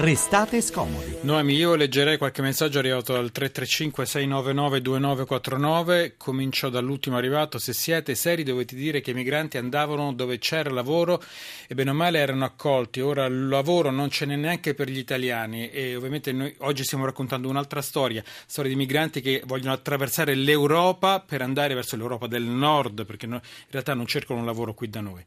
restate scomodi. Noemi, io leggerei qualche messaggio arrivato al 335-699-2949. Comincio dall'ultimo arrivato. Se siete seri dovete dire che i migranti andavano dove c'era lavoro e bene o male erano accolti. Ora il lavoro non ce n'è neanche per gli italiani e ovviamente noi oggi stiamo raccontando un'altra storia, storia di migranti che vogliono attraversare l'Europa per andare verso l'Europa del Nord perché in realtà non cercano un lavoro qui da noi.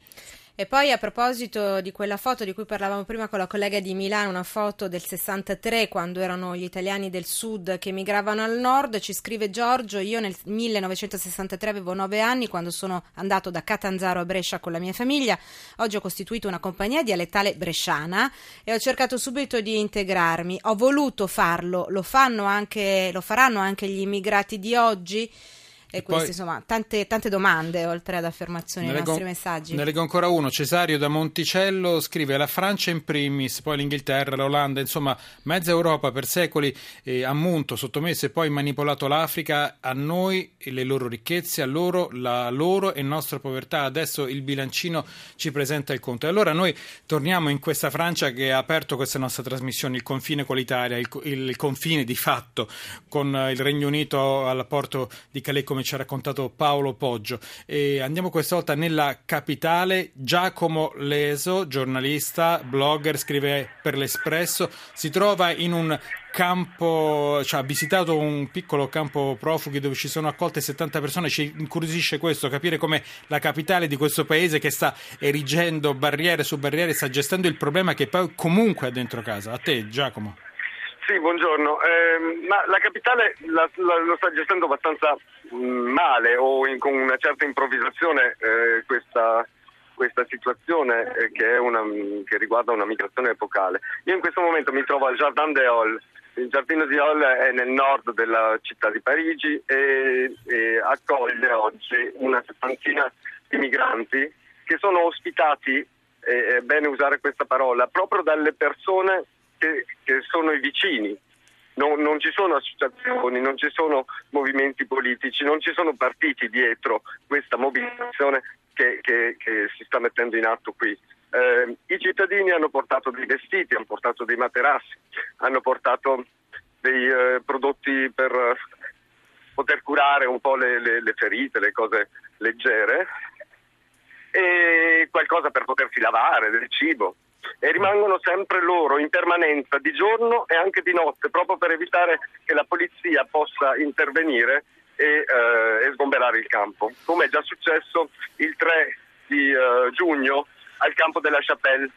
E poi a proposito di quella foto di cui parlavamo prima con la collega di Milano, una foto del 63 quando erano gli italiani del sud che migravano al nord, ci scrive Giorgio, io nel 1963 avevo 9 anni quando sono andato da Catanzaro a Brescia con la mia famiglia, oggi ho costituito una compagnia dialettale bresciana e ho cercato subito di integrarmi, ho voluto farlo, lo, anche, lo faranno anche gli immigrati di oggi? E, e queste, insomma, tante, tante, domande oltre ad affermazioni nei nostri messaggi. Ne leggo ancora uno. Cesario da Monticello scrive: La Francia in primis, poi l'Inghilterra, l'Olanda, insomma, mezza Europa per secoli eh, ha munto, sottomesso e poi manipolato l'Africa a noi e le loro ricchezze, a loro la loro e nostra povertà. Adesso il bilancino ci presenta il conto. E allora noi torniamo in questa Francia che ha aperto questa nostra trasmissione, il confine con l'Italia, il, il confine di fatto con il Regno Unito al porto di Calais come ci ha raccontato Paolo Poggio. E andiamo questa volta nella capitale. Giacomo Leso, giornalista, blogger, scrive per l'Espresso, si trova in un campo, cioè ha visitato un piccolo campo profughi dove ci sono accolte 70 persone, ci incuriosisce questo, capire come la capitale di questo paese che sta erigendo barriere su barriere, sta gestendo il problema che poi comunque è dentro casa. A te Giacomo. Sì, buongiorno. Eh, ma la capitale la, la, lo sta gestendo abbastanza mm, male o in, con una certa improvvisazione eh, questa, questa, situazione eh, che, una, che, riguarda una migrazione epocale. Io in questo momento mi trovo al Jardin des Halles. Il Giardino di Hall è nel nord della città di Parigi e, e accoglie oggi una settantina di migranti che sono ospitati, è bene usare questa parola, proprio dalle persone sono i vicini. Non, non, ci sono associazioni, non ci sono movimenti politici, non ci sono partiti dietro questa mobilitazione che, che, che si sta mettendo in atto qui. Eh, I cittadini hanno portato dei vestiti, hanno portato dei materassi, hanno portato dei eh, prodotti per eh, poter curare un po' le, le, le ferite, le cose leggere e qualcosa per potersi lavare, del cibo e rimangono sempre loro in permanenza di giorno e anche di notte, proprio per evitare che la polizia possa intervenire e, eh, e sgomberare il campo, come è già successo il 3 di eh, giugno al campo della Chapelle.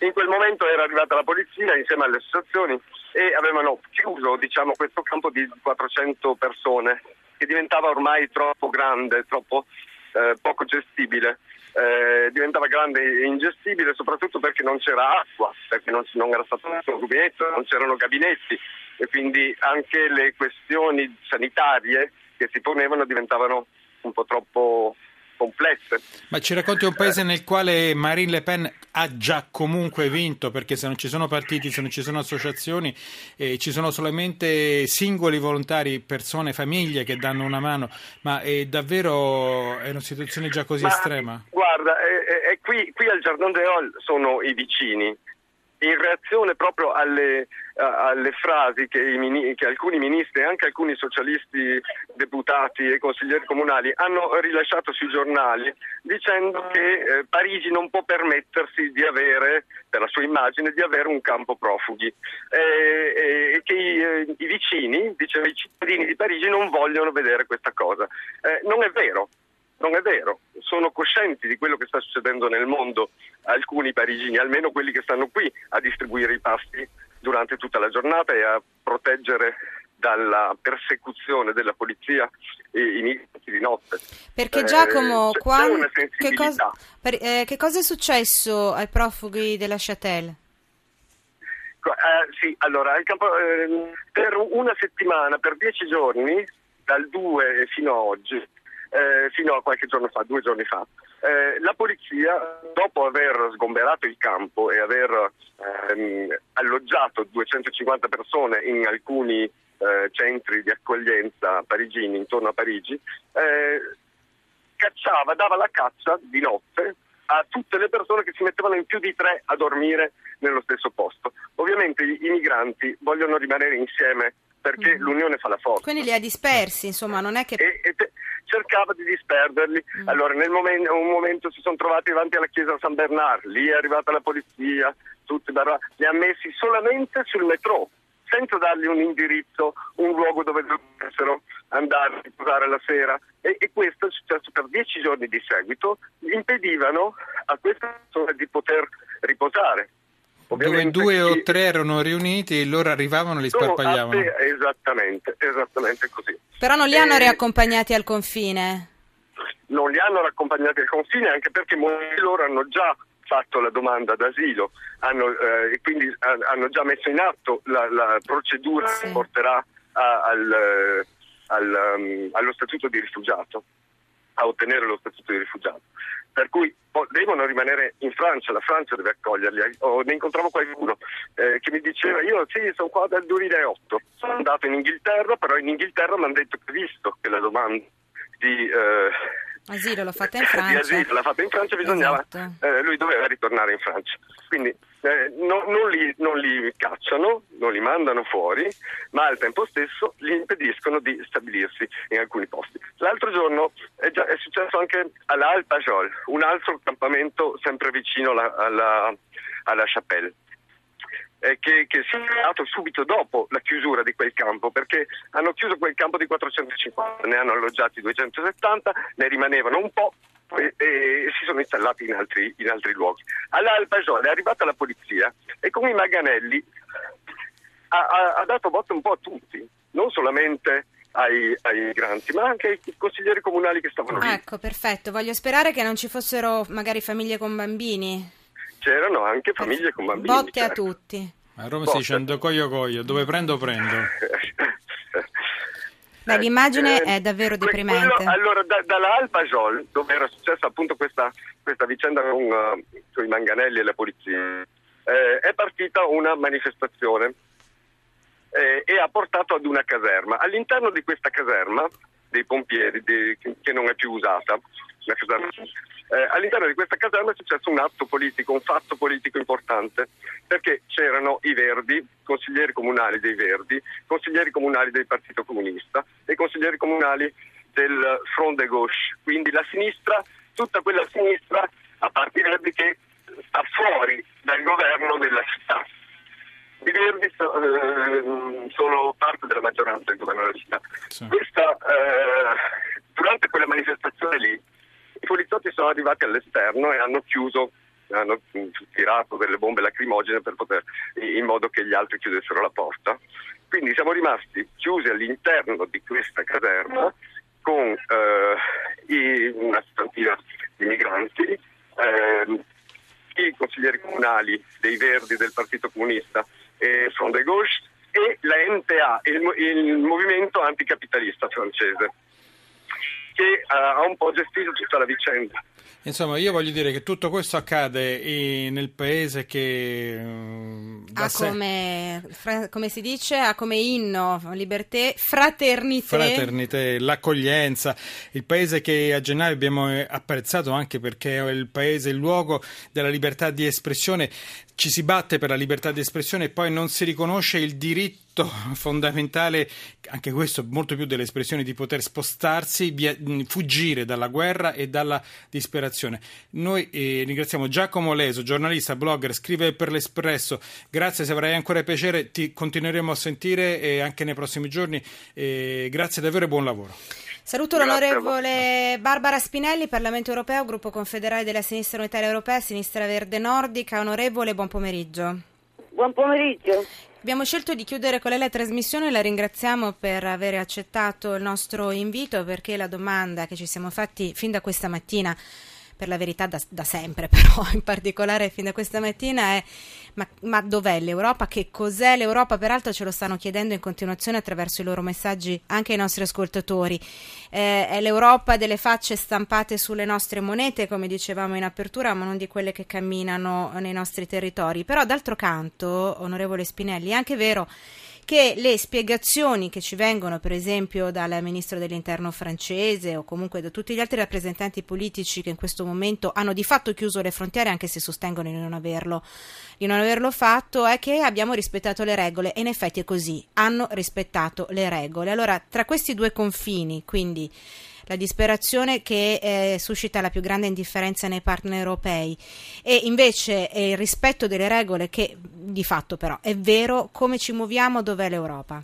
In quel momento era arrivata la polizia insieme alle associazioni e avevano chiuso diciamo, questo campo di 400 persone che diventava ormai troppo grande, troppo eh, poco gestibile eh, diventava grande e ingestibile soprattutto perché non c'era acqua, perché non, non era stato messo un rubinetto, non c'erano gabinetti e quindi anche le questioni sanitarie che si ponevano diventavano un po' troppo complesse. Ma ci racconti un paese nel quale Marine Le Pen ha già comunque vinto, perché se non ci sono partiti, se non ci sono associazioni, eh, ci sono solamente singoli volontari, persone, famiglie che danno una mano, ma è davvero è una situazione già così ma, estrema? Guarda, è, è qui, qui al Jardin de Hall sono i vicini, in reazione proprio alle, alle frasi che, i, che, alcuni ministri e anche alcuni socialisti deputati e consiglieri comunali hanno rilasciato sui giornali dicendo che eh, Parigi non può permettersi di avere, per la sua immagine, di avere un campo profughi e eh, che i, eh, i vicini, diceva i cittadini di Parigi non vogliono vedere questa cosa. Eh, non è vero, non è vero, sono coscienti di quello che sta succedendo nel mondo alcuni parigini, almeno quelli che stanno qui a distribuire i pasti durante tutta la giornata e a proteggere dalla persecuzione della polizia i migranti di notte. Perché Giacomo, eh, quando, che, cosa, per, eh, che, cosa, è successo ai profughi della Châtel? Eh, sì, allora, campo, ehm, per una settimana, per dieci giorni, dal 2 fino a oggi, eh, fino a qualche giorno fa, due giorni fa. Eh, la polizia, dopo aver sgomberato il campo e aver ehm, alloggiato 250 persone in alcuni eh, centri di accoglienza parigini intorno a Parigi, eh, cacciava, dava la caccia di notte a tutte le persone che si mettevano in più di tre a dormire nello stesso posto. Ovviamente i, i migranti vogliono rimanere insieme perché mm. l'unione fa la forza. Quindi li ha dispersi, insomma, non è che... E, e te, cercava di disperderli. Mm. Allora, nel momento, un momento si sono trovati davanti alla chiesa San Bernardo, lì è arrivata la polizia, tutti, li ha messi solamente sul metro senza dargli un indirizzo, un luogo dove dovessero andare a riposare la sera. E, e, questo è successo per dieci giorni di seguito, impedivano a queste persone di poter riposare. Ovviamente dove due chi... o tre erano riuniti e loro arrivavano e li sparpagliavano. Esattamente, esattamente così. Però non li hanno e... riaccompagnati al confine? Non li hanno riaccompagnati al confine anche perché molti di loro hanno già fatto la domanda d'asilo hanno, eh, e quindi hanno già messo in atto la, la procedura sì. che porterà a, al, al, um, allo statuto di rifugiato, a ottenere lo statuto di rifugiato. Per cui devono rimanere in Francia, la Francia deve accoglierli. Oh, ne incontravo qualcuno eh, che mi diceva io sì, sono qua dal 2008, sono andato in Inghilterra, però in Inghilterra mi hanno detto che visto che la domanda di... Eh, Asilo l'ho fatta in Francia. Asilo l'ha fatta in Francia, bisognava, esatto. eh, lui doveva ritornare in Francia. Quindi eh, no, non, li, non, li, cacciano, non li mandano fuori, ma al tempo stesso gli impediscono di stabilirsi in alcuni posti. L'altro giorno è, già, è successo anche all'Alpajol, un altro campamento sempre vicino alla, alla, alla Chapelle eh, che, che, si è creato subito dopo la chiusura di quel campo, perché hanno chiuso quel campo di 450, ne hanno alloggiati 270, ne rimanevano un po' e, e si sono installati in altri, in altri luoghi. All'Alpajol è arrivata la polizia e con i Maganelli ha, ha, ha dato voto un po' a tutti, non solamente ai, ai, migranti, ma anche ai consiglieri comunali che stavano lì. Ecco, perfetto. Voglio sperare che non ci fossero magari famiglie con bambini c'erano anche famiglie con bambini. Botte certo. a tutti. A Roma Botte. si dice coglio coglio, dove prendo prendo. Beh, l'immagine eh, è davvero deprimente. Quello, allora, da, dall'Alpajol, dove era successa appunto questa, questa vicenda con, uh, con, i manganelli e la polizia, eh, è partita una manifestazione eh, e ha portato ad una caserma. All'interno di questa caserma dei pompieri, di, che non è più usata, caserma, eh, all'interno di questa caserma è successo un atto politico, un fatto politico importante, perché c'erano i Verdi, consiglieri comunali dei Verdi, consiglieri comunali del Partito Comunista e consiglieri comunali del Front de Gauche, quindi la sinistra, tutta quella sinistra, a parte i Verdi che sta fuori dal governo della città. I Verdi eh, sono parte della maggioranza del governo della città. Sì. Questa, eh, durante quella manifestazione lì, i poliziotti sono arrivati all'esterno e hanno chiuso hanno tirato delle bombe lacrimogene poter, in modo che gli altri chiudessero la porta. Quindi siamo rimasti chiusi all'interno di questa caserma con eh, una settantina di migranti, eh, i consiglieri comunali dei Verdi del Partito Comunista e Front de Gauche e la NTA, il, il movimento anticapitalista francese che uh, ha un po' gestito tutta la vicenda. Insomma, io voglio dire che tutto questo accade nel paese che uh, ha come, fra, come, si dice, ha come inno libertà, fraternità. Fraternità, l'accoglienza, il paese che a gennaio abbiamo apprezzato anche perché è il paese, il luogo della libertà di espressione ci si batte per la libertà di espressione e poi non si riconosce il diritto fondamentale, anche questo molto più delle espressioni, di poter spostarsi, via, fuggire dalla guerra e dalla disperazione. Noi eh, ringraziamo Giacomo Leso, giornalista, blogger, scrive per l'Espresso. Grazie, se avrai ancora piacere ti continueremo a sentire eh, anche nei prossimi giorni. Eh, grazie davvero e buon lavoro. Saluto l'onorevole Barbara Spinelli, Parlamento europeo, gruppo confederale della Sinistra Unitaria Europea, Sinistra Verde Nordica. Onorevole, buon pomeriggio. Buon pomeriggio. Abbiamo scelto di chiudere con lei la trasmissione, la ringraziamo per aver accettato il nostro invito perché la domanda che ci siamo fatti fin da questa mattina per la verità da, da, sempre, però in particolare fin da questa mattina è ma, ma, dov'è l'Europa? Che cos'è l'Europa? Peraltro ce lo stanno chiedendo in continuazione attraverso i loro messaggi anche i nostri ascoltatori. Eh, è l'Europa delle facce stampate sulle nostre monete, come dicevamo in apertura, ma non di quelle che camminano nei nostri territori. Però d'altro canto, onorevole Spinelli, è anche vero le spiegazioni che ci vengono per esempio dal ministro dell'interno francese o comunque da tutti gli altri rappresentanti politici che in questo momento hanno di fatto chiuso le frontiere anche se sostengono di non averlo, di non averlo fatto è che abbiamo rispettato le regole e in effetti è così, hanno rispettato le regole. Allora tra questi due confini, quindi la disperazione che eh, suscita la più grande indifferenza nei partner europei e invece il rispetto delle regole che di fatto però è vero come ci muoviamo, dov'è l'Europa?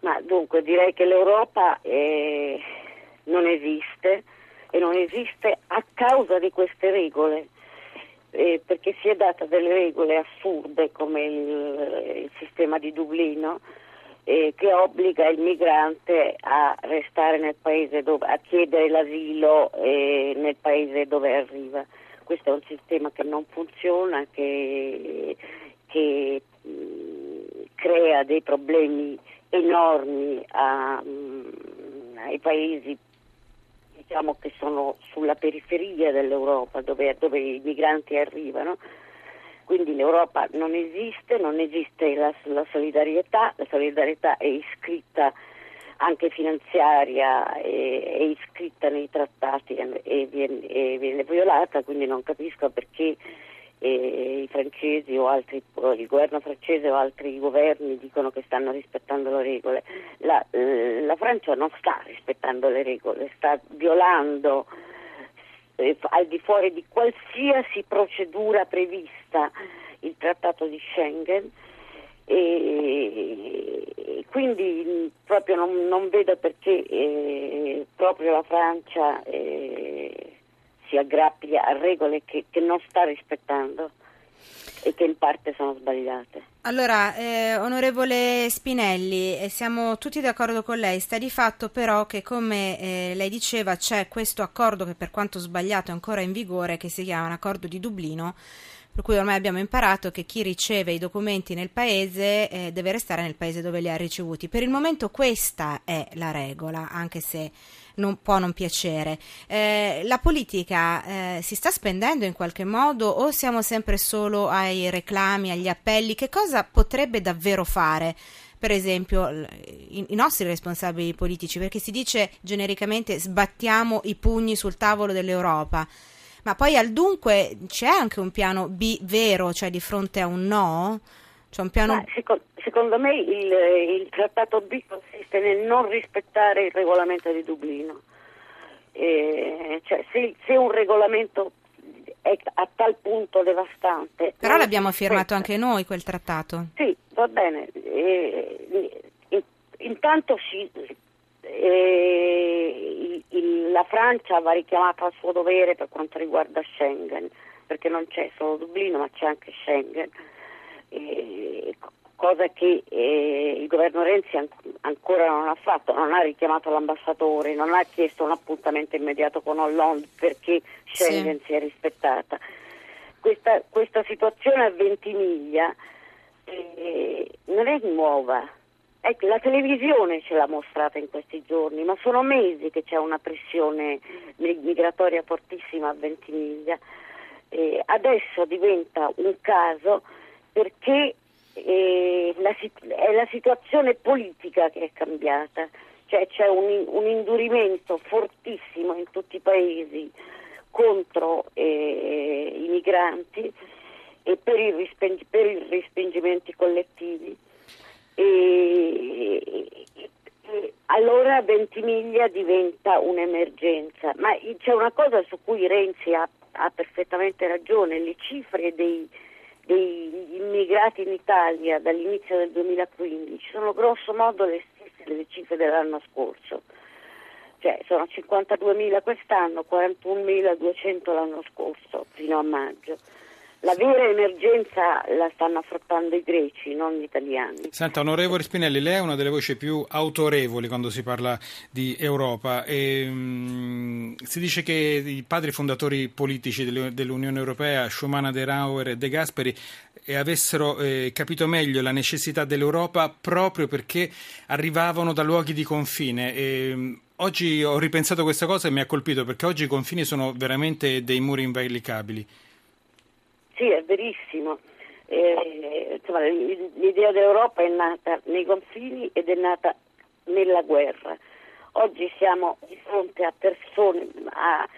Ma dunque direi che l'Europa eh, non esiste e non esiste a causa di queste regole. Eh, perché si è data delle regole assurde come il, il sistema di Dublino eh, che obbliga il migrante a restare nel paese dove, a chiedere l'asilo eh, nel paese dove arriva. Questo è un sistema che non funziona, che, che mh, mm, crea dei problemi enormi a, mh, mm, ai paesi diciamo, che sono sulla periferia dell'Europa, dove, dove i migranti arrivano quindi l'Europa non esiste, non esiste la, la solidarietà, la solidarietà è iscritta anche finanziaria, è, è iscritta nei trattati e viene, viene, violata, quindi non capisco perché eh, i francesi o altri, il governo francese o altri governi dicono che stanno rispettando le regole. La, eh, la Francia non sta rispettando le regole, sta violando eh, al di fuori di qualsiasi procedura prevista il trattato di Schengen. E quindi proprio non, non vedo perché eh, proprio la Francia eh, si aggrappi a regole che, che non sta rispettando e che in parte sono sbagliate. Allora, eh, onorevole Spinelli, eh, siamo tutti d'accordo con lei, sta di fatto però che come eh, lei diceva c'è questo accordo che per quanto sbagliato è ancora in vigore, che si chiama un accordo di Dublino, per cui ormai abbiamo imparato che chi riceve i documenti nel paese eh, deve restare nel paese dove li ha ricevuti. Per il momento questa è la regola, anche se non può non piacere. Eh, la politica eh, si sta spendendo in qualche modo o siamo sempre solo ai reclami, agli appelli? Che cosa potrebbe davvero fare? per esempio i, i, nostri responsabili politici, perché si dice genericamente sbattiamo i pugni sul tavolo dell'Europa, ma poi al dunque c'è anche un piano B vero, cioè di fronte a un no? C'è un piano... Secondo, secondo, me il, il, trattato B consiste nel non rispettare il regolamento di Dublino. Eh, cioè, se, se, un regolamento è a tal punto devastante... Però l'abbiamo firmato anche noi quel trattato. Sì, va bene. Eh, intanto si, eh, la Francia va richiamata al suo dovere per quanto riguarda Schengen, perché non c'è solo Dublino ma c'è anche Schengen, eh, cosa che eh, il governo Renzi an- ancora non ha fatto, non ha richiamato l'ambasciatore, non ha chiesto un appuntamento immediato con Hollande perché Schengen sì. sia rispettata. Questa, questa, situazione a Ventimiglia eh, non è nuova Ecco, la televisione ce l'ha mostrata in questi giorni, ma sono mesi che c'è una pressione migratoria fortissima a Ventimiglia. Eh, adesso diventa un caso perché eh, la, è la situazione politica che è cambiata, cioè c'è un, un indurimento fortissimo in tutti i paesi contro eh, i migranti e per i, rispen- per i respingimenti collettivi e allora Ventimiglia diventa un'emergenza. Ma c'è una cosa su cui Renzi ha, ha perfettamente ragione, le cifre dei, degli immigrati in Italia dall'inizio del 2015 sono grosso modo le stesse delle cifre dell'anno scorso. Cioè sono 52.000 quest'anno, 41.200 l'anno scorso, fino a maggio. La vera emergenza la stanno affrontando i greci, non gli italiani. Senta, onorevole Spinelli, lei è una delle voci più autorevoli quando si parla di Europa. E, um, si dice che i padri fondatori politici dell'Unione Europea, Schumann, Adenauer e De Gasperi, eh, avessero eh, capito meglio la necessità dell'Europa proprio perché arrivavano da luoghi di confine. E, um, oggi ho ripensato questa cosa e mi ha colpito perché oggi i confini sono veramente dei muri invalicabili. Sì, è verissimo. Eh, insomma, l'idea dell'Europa è nata nei confini ed è nata nella guerra. Oggi siamo di fronte a persone, a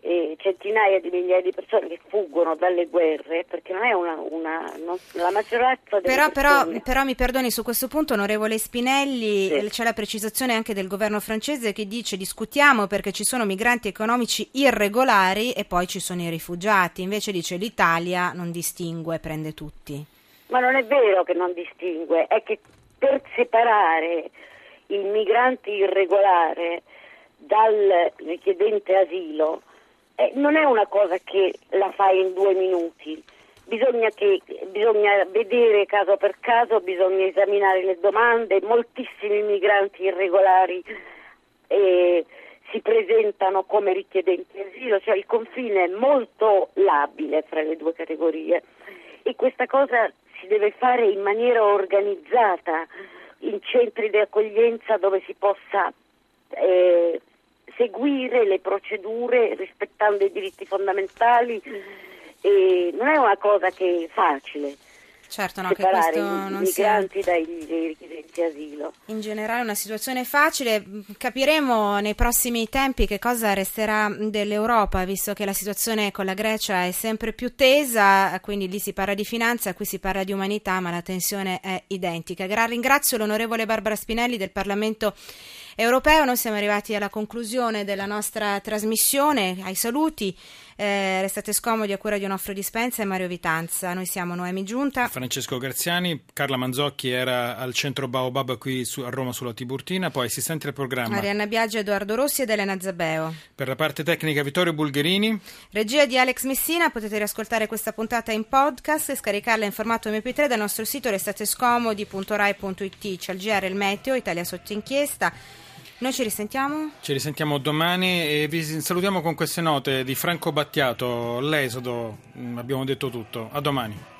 eh, centinaia di migliaia di persone che fuggono dalle guerre, perché non è una, una non, la maggioranza delle però, persone... però, però, mi perdoni su questo punto, onorevole Spinelli, Sì. eh, c'è la precisazione anche del governo francese che dice discutiamo perché ci sono migranti economici irregolari e poi ci sono i rifugiati, invece dice l'Italia non distingue, prende tutti. Ma non è vero che non distingue, è che per separare il migrante irregolare dal richiedente asilo eh, non è una cosa che la fai in due minuti. Bisogna, che, bisogna vedere caso per caso, bisogna esaminare le domande. Moltissimi migranti irregolari eh, si presentano come richiedenti asilo, cioè il confine è molto labile fra le due categorie e questa cosa si deve fare in maniera organizzata in centri di accoglienza dove si possa eh, seguire le procedure rispettando i diritti fondamentali. E non è una cosa che è facile Certo, no, che questo non sia migranti dai dai richiedenti asilo. in generale una situazione facile. Capiremo nei prossimi tempi che cosa resterà dell'Europa, visto che la situazione con la Grecia è sempre più tesa, quindi lì si parla di finanza, qui si parla di umanità, ma la tensione è identica. Gra- ringrazio l'onorevole Barbara Spinelli del Parlamento europeo. Noi siamo arrivati alla conclusione della nostra trasmissione, ai saluti. Eh, restate scomodi a cura di Onofrio Dispensa e Mario Vitanza. Noi siamo Noemi Giunta. Francesco Graziani, Carla Manzocchi era al centro Baobab qui su- a Roma sulla Tiburtina, poi assistente al programma. Arianna Biagio, Edoardo Rossi ed Elena Zabeo. Per la parte tecnica Vittorio Bulgherini. Regia di Alex Messina, potete riascoltare questa puntata in podcast e scaricarla in formato MP3 dal nostro sito restatescomodi.rai.it. C'è il GR, il Meteo, Italia sotto inchiesta. Noi ci risentiamo? Ci risentiamo domani e vi salutiamo con queste note di Franco Battiato, l'esodo, Mm, abbiamo detto tutto. A domani.